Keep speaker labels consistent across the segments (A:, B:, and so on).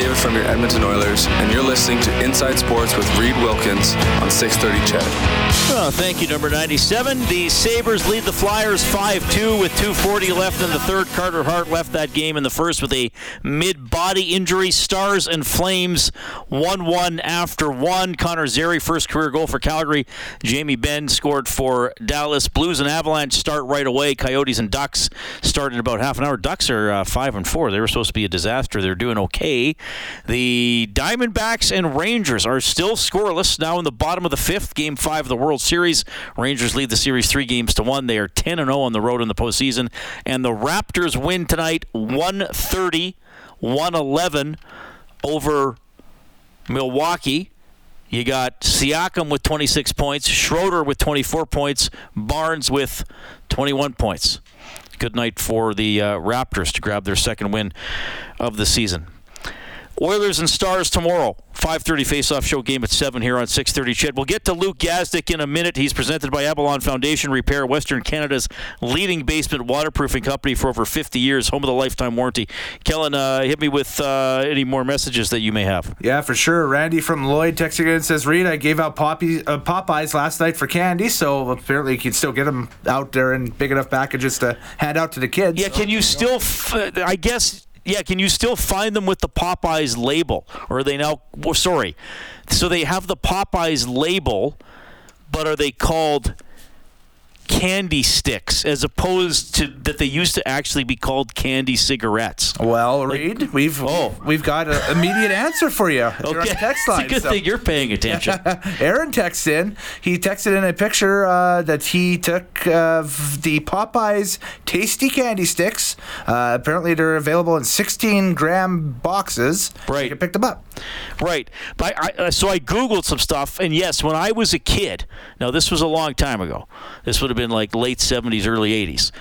A: McDavid from your Edmonton Oilers, and you're listening to Inside Sports with Reed Wilkins on 630 Ched.
B: Oh, thank you, number 97. The Sabres lead the Flyers 5 2 with 2.40 left in the third. Carter Hart left that game in the first with a mid body injury. Stars and Flames 1 1 after 1. Connor Zary, first career goal for Calgary. Jamie Benn scored for Dallas. Blues and Avalanche start right away. Coyotes and Ducks start in about half an hour. Ducks are uh, 5 and 4. They were supposed to be a disaster. They're doing okay. The Diamondbacks and Rangers are still scoreless now in the bottom of the fifth. Game 5 of the World Series. Rangers lead the series three games to one. They are 10 and 0 on the road in the postseason. And the Raptors win tonight 130 111 over Milwaukee. You got Siakam with 26 points, Schroeder with 24 points, Barnes with 21 points. Good night for the uh, Raptors to grab their second win of the season. Oilers and Stars tomorrow. 5:30 face-off show game at 7 here on 6:30 Ched. We'll get to Luke Gazdic in a minute. He's presented by Avalon Foundation Repair, Western Canada's leading basement waterproofing company for over 50 years, home of the lifetime warranty. Kellen, uh, hit me with uh, any more messages that you may have.
C: Yeah, for sure. Randy from Lloyd texting in says, Reed, I gave out Poppy, uh, Popeyes last night for candy, so apparently you can still get them out there in big enough packages to hand out to the kids.
B: Yeah, can you still? F- I guess. Yeah, can you still find them with the Popeyes label, or are they now? Well, sorry, so they have the Popeyes label, but are they called candy sticks as opposed to that they used to actually be called candy cigarettes?
C: Well, Reed, we've
B: Oh.
C: we've got an immediate answer for you. On text line.
B: it's a good
C: so-
B: thing you're paying attention.
C: Aaron texts in. He texted in a picture uh, that he took of the Popeyes tasty candy sticks. Uh, apparently, they're available in 16 gram boxes.
B: Right.
C: You can pick them up.
B: Right. But I, uh, so I Googled some stuff, and yes, when I was a kid, now this was a long time ago, this would have been like late 70s, early 80s,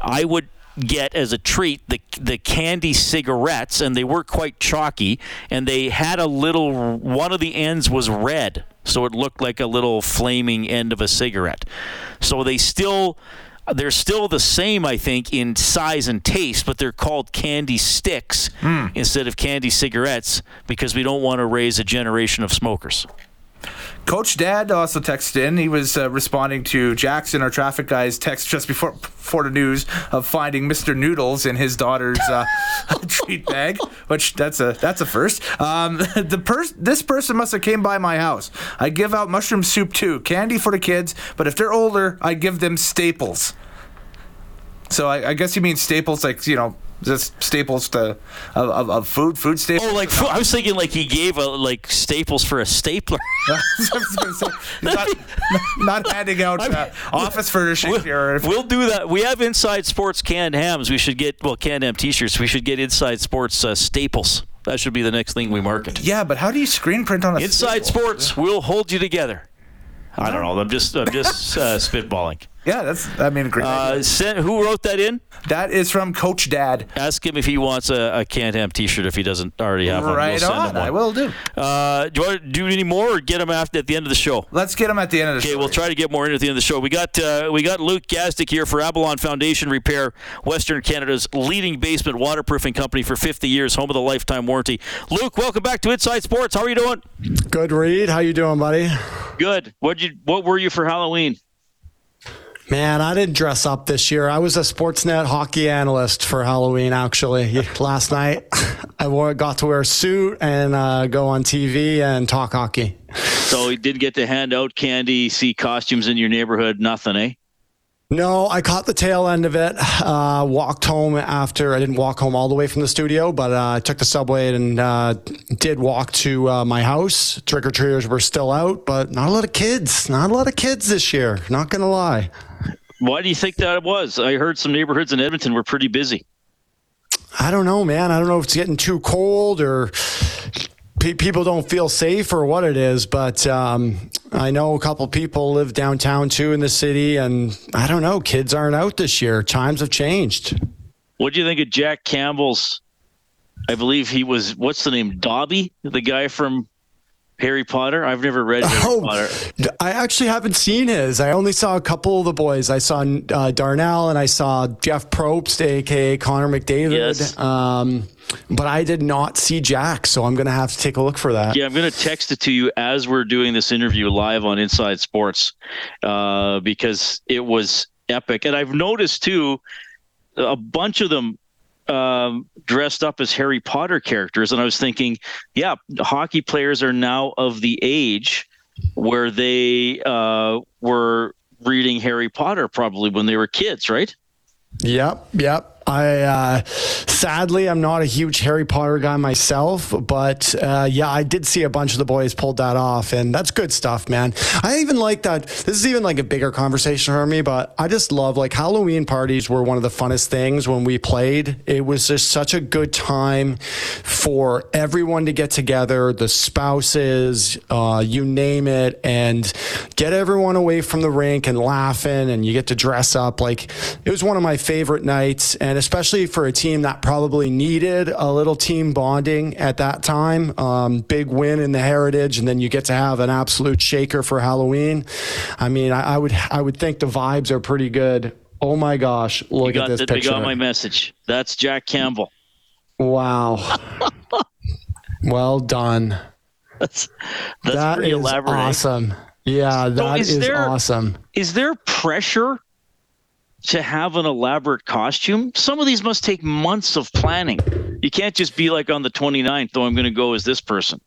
B: I would get as a treat the the candy cigarettes and they were quite chalky and they had a little one of the ends was red so it looked like a little flaming end of a cigarette. So they still they're still the same, I think, in size and taste, but they're called candy sticks hmm. instead of candy cigarettes because we don't want to raise a generation of smokers.
C: Coach Dad also texted in. He was uh, responding to Jackson, our traffic guy's text just before before the news of finding Mr. Noodles in his daughter's uh, treat bag, which that's a that's a first. Um, the pers- this person must have came by my house. I give out mushroom soup too, candy for the kids, but if they're older, I give them staples. So I, I guess you mean staples like you know just staples to of, of, of food food staples.
B: Oh, like I was thinking, like he gave a like staples for a stapler.
C: I was gonna say, he's not, not handing out uh, office furnishings here.
B: We'll do that. We have Inside Sports canned hams. We should get well canned ham T-shirts. We should get Inside Sports uh, staples. That should be the next thing we market.
C: Yeah, but how do you screen print on a
B: Inside
C: staple?
B: Sports will hold you together. I don't know. I'm just I'm just uh, spitballing.
C: Yeah, that's I mean great.
B: Uh, send, who wrote that in?
C: that is from Coach Dad.
B: Ask him if he wants a, a canned ham T-shirt if he doesn't already have one.
C: Right
B: we'll
C: on.
B: one.
C: I will do.
B: Uh, do you want to do any more or get him after at the end of the show?
C: Let's get him at the end of the
B: Okay,
C: show.
B: Okay, we'll try to get more in at the end of the show. We got uh, we got Luke Gazdic here for Avalon Foundation Repair, Western Canada's leading basement waterproofing company for 50 years, home of the lifetime warranty. Luke, welcome back to Inside Sports. How are you doing?
D: Good, Reed. How you doing, buddy?
B: Good. What you What were you for Halloween?
D: Man, I didn't dress up this year. I was a Sportsnet hockey analyst for Halloween. Actually, last night I wore, got to wear a suit and uh, go on TV and talk hockey.
B: So you did get to hand out candy, see costumes in your neighborhood. Nothing, eh?
D: No, I caught the tail end of it. Uh, walked home after. I didn't walk home all the way from the studio, but uh, I took the subway and uh, did walk to uh, my house. Trick or treaters were still out, but not a lot of kids. Not a lot of kids this year. Not gonna lie.
B: Why do you think that it was? I heard some neighborhoods in Edmonton were pretty busy.
D: I don't know, man. I don't know if it's getting too cold or pe- people don't feel safe or what it is, but um, I know a couple people live downtown too in the city, and I don't know. Kids aren't out this year. Times have changed.
B: What do you think of Jack Campbell's? I believe he was what's the name Dobby, the guy from Harry Potter. I've never read Harry
D: Oh,
B: Potter.
D: I actually haven't seen his. I only saw a couple of the boys. I saw uh, Darnell and I saw Jeff Probst, aka Connor McDavid.
B: Yes.
D: Um, but I did not see Jack, so I'm going to have to take a look for that.
B: Yeah, I'm going to text it to you as we're doing this interview live on Inside Sports uh, because it was epic. And I've noticed too, a bunch of them um, dressed up as Harry Potter characters. And I was thinking, yeah, hockey players are now of the age where they uh, were reading Harry Potter probably when they were kids, right?
D: Yep, yep. I uh, sadly I'm not a huge Harry Potter guy myself, but uh, yeah, I did see a bunch of the boys pulled that off, and that's good stuff, man. I even like that. This is even like a bigger conversation for me, but I just love like Halloween parties were one of the funnest things when we played. It was just such a good time for everyone to get together, the spouses, uh, you name it, and get everyone away from the rink and laughing, and you get to dress up. Like it was one of my favorite nights, and especially for a team that probably needed a little team bonding at that time. Um, big win in the Heritage, and then you get to have an absolute shaker for Halloween. I mean, I, I would I would think the vibes are pretty good. Oh my gosh, look at this
B: the,
D: picture.
B: They got my message. That's Jack Campbell.
D: Wow. well done.
B: That's that's
D: That
B: pretty
D: is
B: elaborate. eh?
D: awesome. Yeah, that
B: is
D: is,
B: there-
D: awesome.
B: Is there pressure to have an elaborate costume? Some of these must take months of planning. You can't just be like on the 29th, though I'm going to go as this person.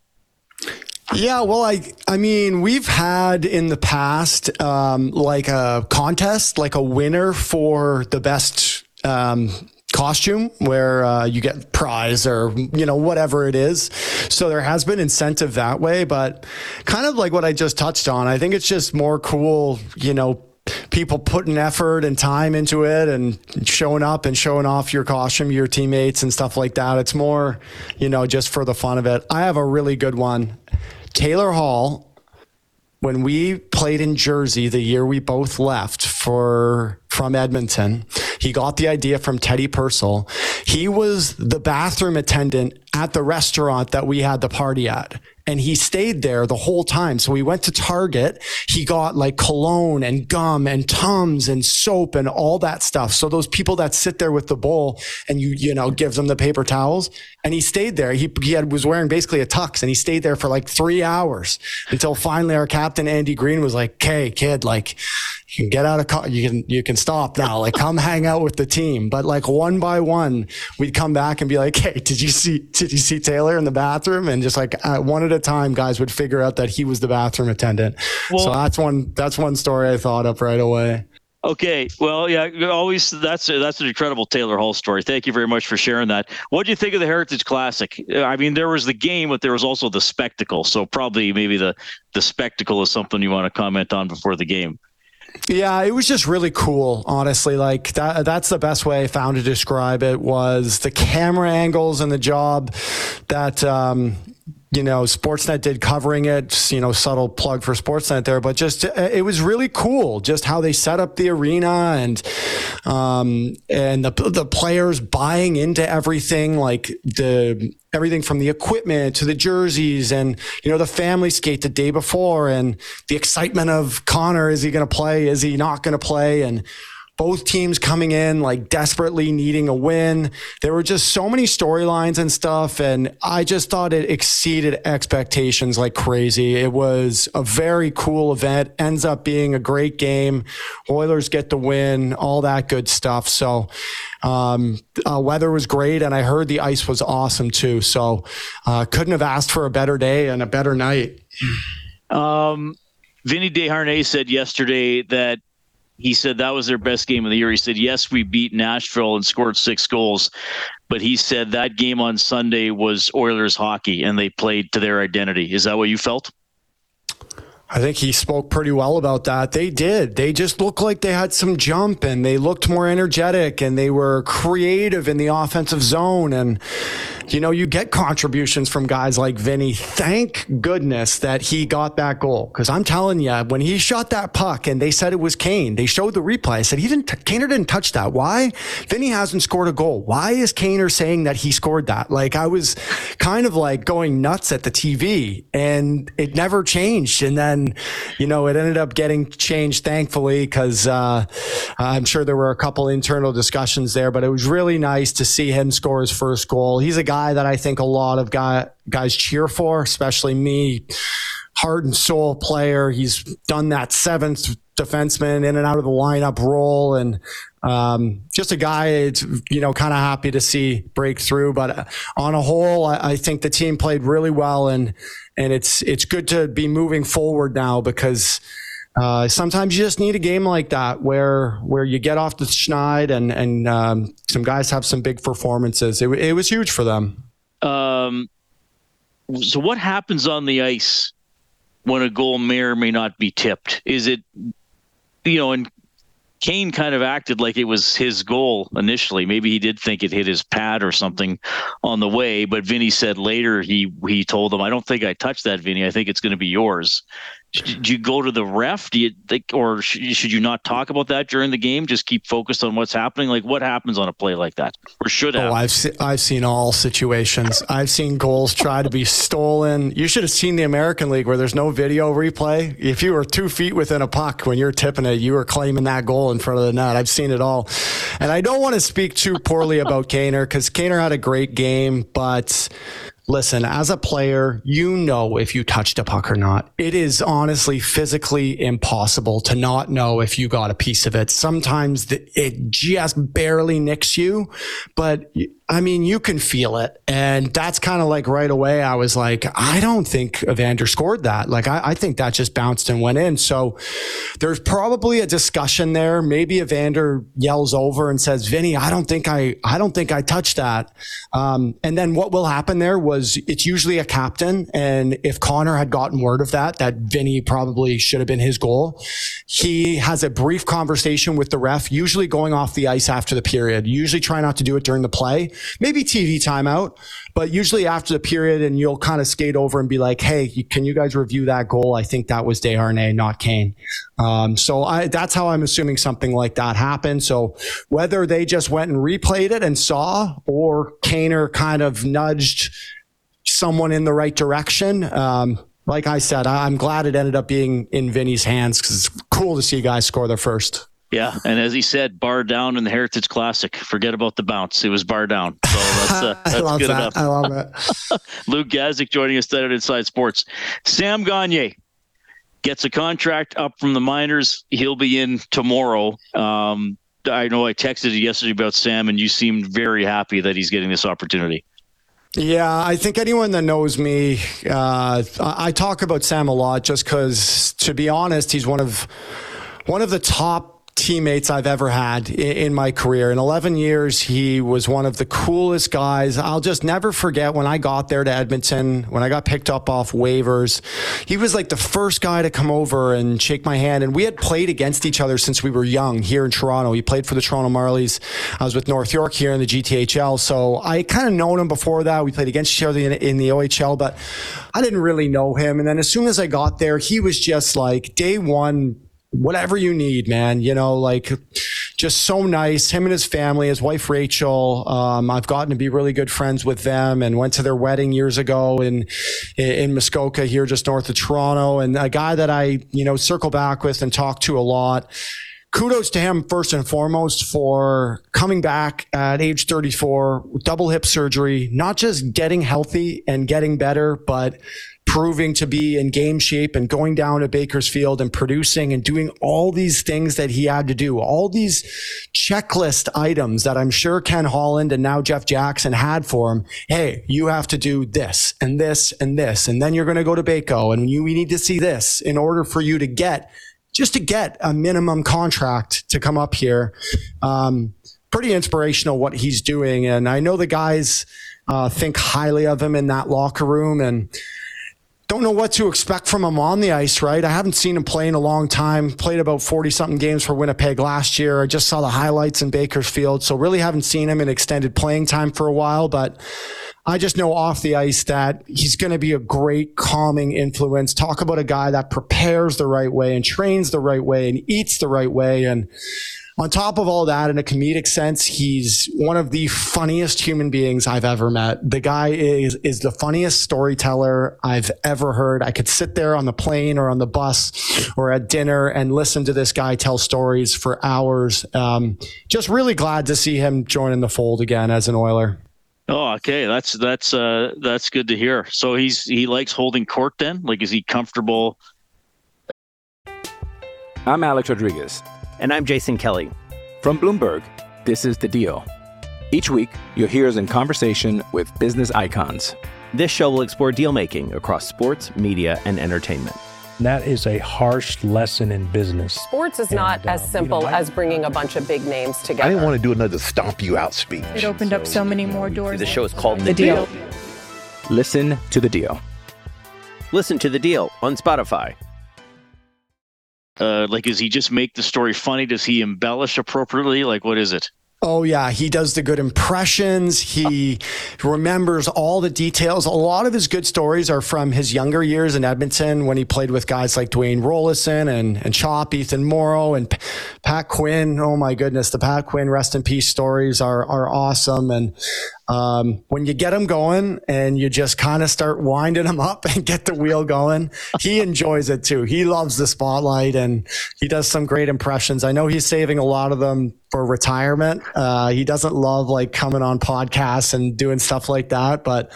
D: Yeah, well, I I mean, we've had in the past um, like a contest, like a winner for the best um, costume, where uh, you get prize or you know whatever it is. So there has been incentive that way, but kind of like what I just touched on, I think it's just more cool, you know. People putting effort and time into it and showing up and showing off your costume, your teammates and stuff like that. It's more, you know, just for the fun of it. I have a really good one. Taylor Hall, when we played in Jersey the year we both left for from Edmonton, he got the idea from Teddy Purcell. He was the bathroom attendant at the restaurant that we had the party at. And he stayed there the whole time. So we went to Target. He got like cologne and gum and Tums and soap and all that stuff. So those people that sit there with the bowl and you, you know, gives them the paper towels. And he stayed there. He, he had, was wearing basically a tux and he stayed there for like three hours until finally our captain, Andy Greene was like, Okay, kid, like, you can get out of car. You can you can stop now. Like come hang out with the team. But like one by one, we'd come back and be like, "Hey, did you see did you see Taylor in the bathroom?" And just like uh, one at a time, guys would figure out that he was the bathroom attendant. so that's one that's one story I thought up right away.
B: Okay, well, yeah, always that's a, that's an incredible Taylor Hall story. Thank you very much for sharing that. What do you think of the Heritage Classic? I mean, there was the game, but there was also the spectacle. So probably maybe the the spectacle is something you want to comment on before the game.
D: Yeah, it was just really cool, honestly. Like that that's the best way I found to describe it was the camera angles and the job that um you know, Sportsnet did covering it, you know, subtle plug for Sportsnet there, but just uh, it was really cool just how they set up the arena and um and the the players buying into everything like the everything from the equipment to the jerseys and you know the family skate the day before and the excitement of Connor is he going to play? Is he not going to play? And both teams coming in like desperately needing a win. There were just so many storylines and stuff. And I just thought it exceeded expectations like crazy. It was a very cool event, ends up being a great game. Oilers get the win, all that good stuff. So, um, uh, weather was great, and I heard the ice was awesome too. So, uh, couldn't have asked for a better day and a better night.
B: Um, Vinny Desharnais said yesterday that he said that was their best game of the year. He said, yes, we beat Nashville and scored six goals, but he said that game on Sunday was Oilers hockey and they played to their identity. Is that what you felt?
D: I think he spoke pretty well about that. They did. They just looked like they had some jump and they looked more energetic and they were creative in the offensive zone. And, you know, you get contributions from guys like Vinny. Thank goodness that he got that goal. Cause I'm telling you, when he shot that puck and they said it was Kane, they showed the replay. I said, he didn't, Kaner didn't touch that. Why? Vinny hasn't scored a goal. Why is Kaner saying that he scored that? Like I was kind of like going nuts at the TV and it never changed. And then, you know, it ended up getting changed, thankfully, because uh, I'm sure there were a couple internal discussions there. But it was really nice to see him score his first goal. He's a guy that I think a lot of guy, guys cheer for, especially me. Heart and soul player. He's done that seventh defenseman in and out of the lineup role, and um, just a guy, it's, you know, kind of happy to see break through. But uh, on a whole, I, I think the team played really well, and and it's it's good to be moving forward now because uh, sometimes you just need a game like that where where you get off the schneid and and um, some guys have some big performances. It, it was huge for them. Um,
B: so what happens on the ice when a goal may or may not be tipped? Is it you know, and Kane kind of acted like it was his goal initially. Maybe he did think it hit his pad or something on the way, but Vinny said later he he told him, "I don't think I touched that, Vinny. I think it's going to be yours." Do you go to the ref? Do you think, or should you not talk about that during the game? Just keep focused on what's happening. Like what happens on a play like that, or should have?
D: Oh, I've se- I've seen all situations. I've seen goals try to be stolen. You should have seen the American League where there's no video replay. If you were two feet within a puck when you're tipping it, you were claiming that goal in front of the net. I've seen it all, and I don't want to speak too poorly about Kaner because Kaner had a great game, but Listen, as a player, you know if you touched a puck or not. It is honestly physically impossible to not know if you got a piece of it. Sometimes it just barely nicks you, but I mean, you can feel it. And that's kind of like right away, I was like, I don't think Evander scored that. Like, I, I, think that just bounced and went in. So there's probably a discussion there. Maybe Evander yells over and says, Vinny, I don't think I, I don't think I touched that. Um, and then what will happen there was it's usually a captain. And if Connor had gotten word of that, that Vinny probably should have been his goal, he has a brief conversation with the ref, usually going off the ice after the period, usually try not to do it during the play maybe TV timeout, but usually after the period, and you'll kind of skate over and be like, "Hey, can you guys review that goal? I think that was Desharnais, not Kane." Um, so I, that's how I'm assuming something like that happened. So whether they just went and replayed it and saw, or Kaner kind of nudged someone in the right direction. Um, like I said, I'm glad it ended up being in Vinny's hands because it's cool to see guys score their first.
B: Yeah, and as he said, bar down in the Heritage Classic. Forget about the bounce; it was bar down. So that's, uh, that's
D: I love
B: good
D: that.
B: enough.
D: I love it.
B: Luke Gazdic joining us tonight at Inside Sports. Sam Gagner gets a contract up from the minors. He'll be in tomorrow. Um, I know I texted you yesterday about Sam, and you seemed very happy that he's getting this opportunity.
D: Yeah, I think anyone that knows me, uh, I talk about Sam a lot just because, to be honest, he's one of one of the top teammates I've ever had in, my career. In 11 years, he was one of the coolest guys. I'll just never forget when I got there to Edmonton, when I got picked up off waivers. He was like the first guy to come over and shake my hand. And we had played against each other since we were young here in Toronto. He played for the Toronto Marlies. I was with North York here in the GTHL. So I kind of known him before that. We played against each other in, in the OHL, but I didn't really know him. And then as soon as I got there, he was just like day one whatever you need, man. You know, like just so nice. Him and his family, his wife Rachel. Um, I've gotten to be really good friends with them, and went to their wedding years ago in in Muskoka here, just north of Toronto. And a guy that I you know circle back with and talk to a lot. Kudos to him first and foremost for coming back at age 34, double hip surgery, not just getting healthy and getting better, but proving to be in game shape and going down to Bakersfield and producing and doing all these things that he had to do, all these checklist items that I'm sure Ken Holland and now Jeff Jackson had for him. Hey, you have to do this and this and this, and then you're going to go to Baco and you, we need to see this in order for you to get just to get a minimum contract to come up here. Um, pretty inspirational what he's doing. And I know the guys uh, think highly of him in that locker room. And don't know what to expect from him on the ice, right? I haven't seen him play in a long time. Played about 40 something games for Winnipeg last year. I just saw the highlights in Bakersfield. So really haven't seen him in extended playing time for a while, but I just know off the ice that he's going to be a great calming influence. Talk about a guy that prepares the right way and trains the right way and eats the right way. And on top of all that, in a comedic sense, he's one of the funniest human beings I've ever met. The guy is, is the funniest storyteller I've ever heard. I could sit there on the plane or on the bus or at dinner and listen to this guy tell stories for hours. Um, just really glad to see him join in the fold again as an Oiler.
B: Oh, okay. That's that's uh that's good to hear. So he's he likes holding court then? Like is he comfortable?
E: I'm Alex Rodriguez.
F: And I'm Jason Kelly.
E: From Bloomberg, this is The Deal. Each week, you'll hear us in conversation with business icons.
F: This show will explore deal making across sports, media, and entertainment.
G: That is a harsh lesson in business.
H: Sports is not
G: And, uh,
H: as
G: you
H: simple
G: know, I-
H: as bringing a bunch of big names together.
I: I didn't want to do another stomp you out speech.
J: It opened up so many more doors.
F: The show is called
J: The Deal.
E: Listen to The Deal.
F: Listen to The Deal on Spotify.
B: Uh like does he just make the story funny? Does he embellish appropriately? Like what is it?
D: Oh yeah, he does the good impressions. He remembers all the details. A lot of his good stories are from his younger years in Edmonton when he played with guys like Dwayne Roloson and and Chop, Ethan Moreau, and Pat Quinn. Oh my goodness, the Pat Quinn rest in peace stories are are awesome. And um, when you get him going and you just kind of start winding him up and get the wheel going, he enjoys it too. He loves the spotlight and he does some great impressions. I know he's saving a lot of them for retirement. Uh, he doesn't love like coming on podcasts and doing stuff like that, but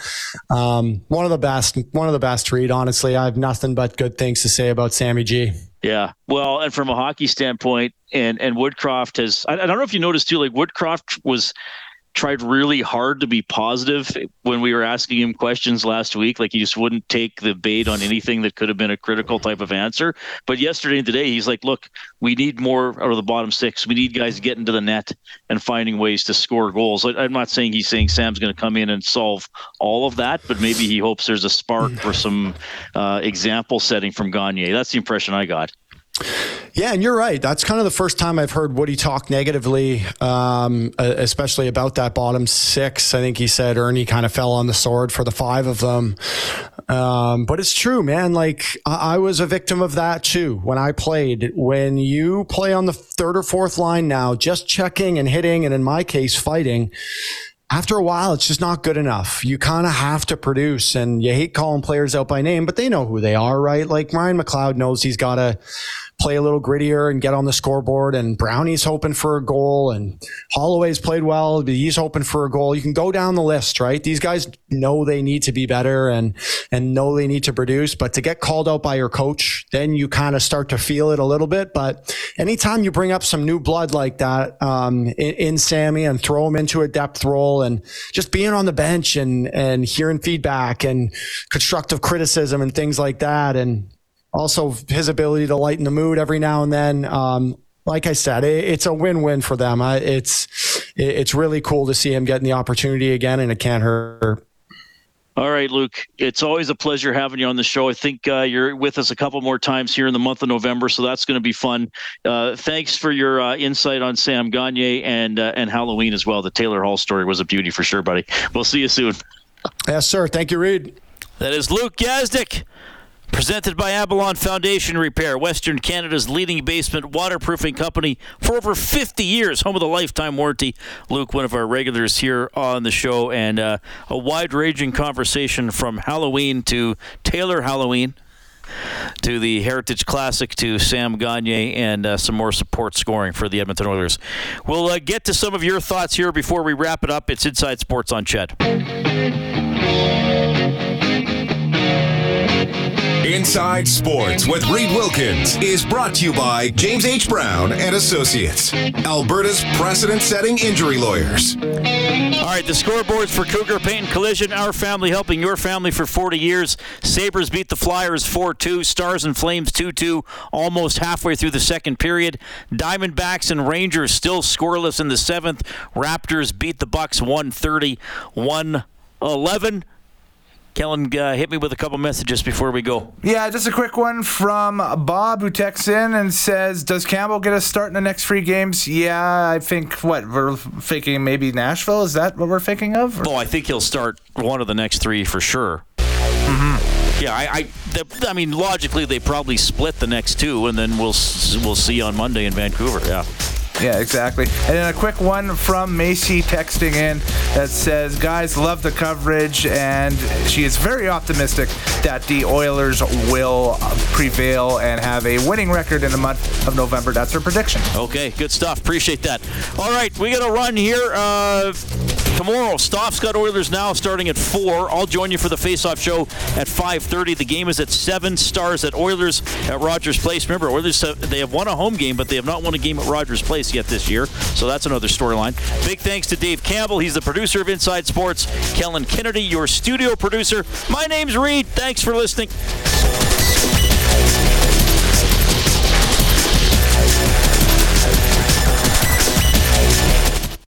D: um, one of the best, one of the best read. Honestly, I have nothing but good things to say about Sammy G.
B: Yeah. Well, and from a hockey standpoint, and and Woodcroft has I, I don't know if you noticed too, like Woodcroft was tried really hard to be positive when we were asking him questions last week. Like he just wouldn't take the bait on anything that could have been a critical type of answer. But yesterday and today, he's like, look, we need more out of the bottom six. We need guys getting to the net and finding ways to score goals. I, I'm not saying he's saying Sam's going to come in and solve all of that, but maybe he hopes there's a spark for some uh, example setting from Gagner. That's the impression I got.
D: Yeah, and you're right. That's kind of the first time I've heard Woody talk negatively, um, especially about that bottom six. I think he said Ernie kind of fell on the sword for the five of them. Um, but it's true, man. Like I-, I was a victim of that too when I played. When you play on the third or fourth line now, just checking and hitting, and in my case, fighting after a while, it's just not good enough. You kind of have to produce, and you hate calling players out by name, but they know who they are, right? Like Ryan McLeod knows he's got to play a little grittier and get on the scoreboard, and Brownie's hoping for a goal, and Holloway's played well, he's hoping for a goal. You can go down the list, right? These guys know they need to be better and and know they need to produce, but to get called out by your coach, then you kind of start to feel it a little bit. But anytime you bring up some new blood like that um, in, in Sammy and throw him into a depth role and just being on the bench and and hearing feedback and constructive criticism and things like that, and also his ability to lighten the mood every now and then. Um, like I said, it, it's a win-win for them. I, it's it, it's really cool to see him getting the opportunity again, and it can't hurt.
B: All right, Luke. It's always a pleasure having you on the show. I think uh, you're with us a couple more times here in the month of November, so that's going to be fun. Uh, thanks for your uh, insight on Sam Gagner and uh, and Halloween as well. The Taylor Hall story was a beauty for sure, buddy. We'll see you soon.
D: Yes, sir. Thank you, Reed.
B: That is Luke Gazdic. Presented by Avalon Foundation Repair, Western Canada's leading basement waterproofing company for over 50 years, home of the lifetime warranty. Luke, one of our regulars here on the show, and uh, a wide ranging conversation from Halloween to Taylor Halloween to the Heritage Classic to Sam Gagner and uh, some more support scoring for the Edmonton Oilers. We'll uh, get to some of your thoughts here before we wrap it up. It's Inside Sports on Ched.
K: Inside Sports with Reed Wilkins is brought to you by James H. Brown and Associates, Alberta's precedent-setting injury lawyers.
B: All right, the scoreboards for Cougar Paint Collision. Our family helping your family for 40 years. Sabres beat the Flyers 4-2. Stars and Flames 2-2 almost halfway through the second period. Diamondbacks and Rangers still scoreless in the seventh. Raptors beat the Bucks 130 111. Kellen, uh, hit me with a couple messages before we go.
C: Yeah, just a quick one from Bob who texts in and says, "Does Campbell get a start in the next three games?" Yeah, I think what we're thinking maybe Nashville. Is that what we're thinking of?
B: Oh, I think he'll start one of the next three for sure.
C: Mm-hmm.
B: Yeah, I, I, the, I mean, logically they probably split the next two, and then we'll we'll see on Monday in Vancouver. Yeah.
C: Yeah, exactly. And then a quick one from Macy texting in that says, Guys, love the coverage, and she is very optimistic that the Oilers will prevail and have a winning record in the month of November. That's her prediction.
B: Okay, good stuff. Appreciate that. All right, we got to run here. Uh, tomorrow, Stoff's got Oilers now starting at 4. I'll join you for the face-off show at 5.30. The game is at 7 stars at Oilers at Rogers Place. Remember, Oilers, they have won a home game, but they have not won a game at Rogers Place yet this year. So that's another storyline. Big thanks to Dave Campbell. He's the producer of Inside Sports. Kellen Kennedy, your studio producer. My name's Reed. Thanks for listening.